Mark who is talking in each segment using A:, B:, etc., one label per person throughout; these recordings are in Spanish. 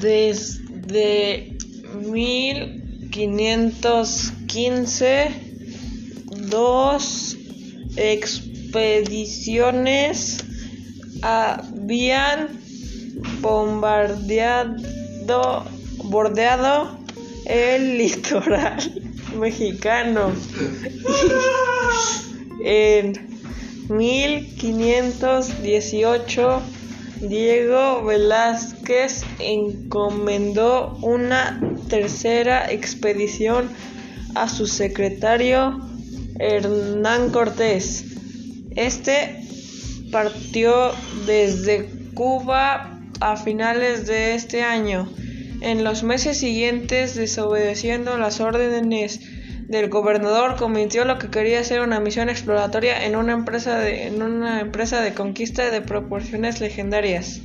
A: Desde 1515, dos expediciones habían bombardeado bordeado el litoral mexicano. en 1518, Diego Velázquez encomendó una tercera expedición a su secretario Hernán Cortés. Este partió desde Cuba a finales de este año. En los meses siguientes, desobedeciendo las órdenes del gobernador, cometió lo que quería ser una misión exploratoria en una empresa de, en una empresa de conquista de proporciones legendarias.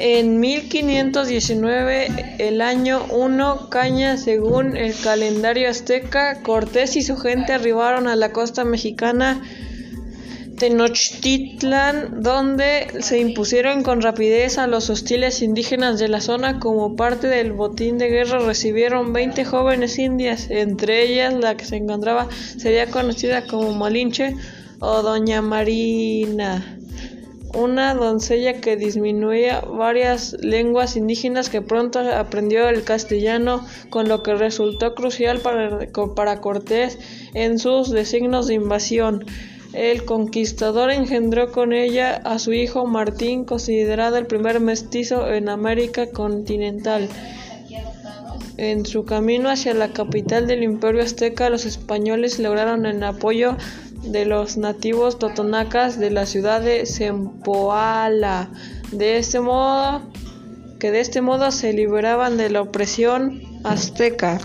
A: En 1519, el año 1 Caña, según el calendario azteca, Cortés y su gente arribaron a la costa mexicana Tenochtitlan, donde se impusieron con rapidez a los hostiles indígenas de la zona. Como parte del botín de guerra recibieron 20 jóvenes indias, entre ellas la que se encontraba sería conocida como Malinche o Doña Marina una doncella que disminuía varias lenguas indígenas que pronto aprendió el castellano, con lo que resultó crucial para, para Cortés en sus designios de invasión. El conquistador engendró con ella a su hijo Martín, considerado el primer mestizo en América continental. En su camino hacia la capital del imperio azteca, los españoles lograron el apoyo de los nativos totonacas de la ciudad de Zempoala. De este modo, que de este modo se liberaban de la opresión azteca.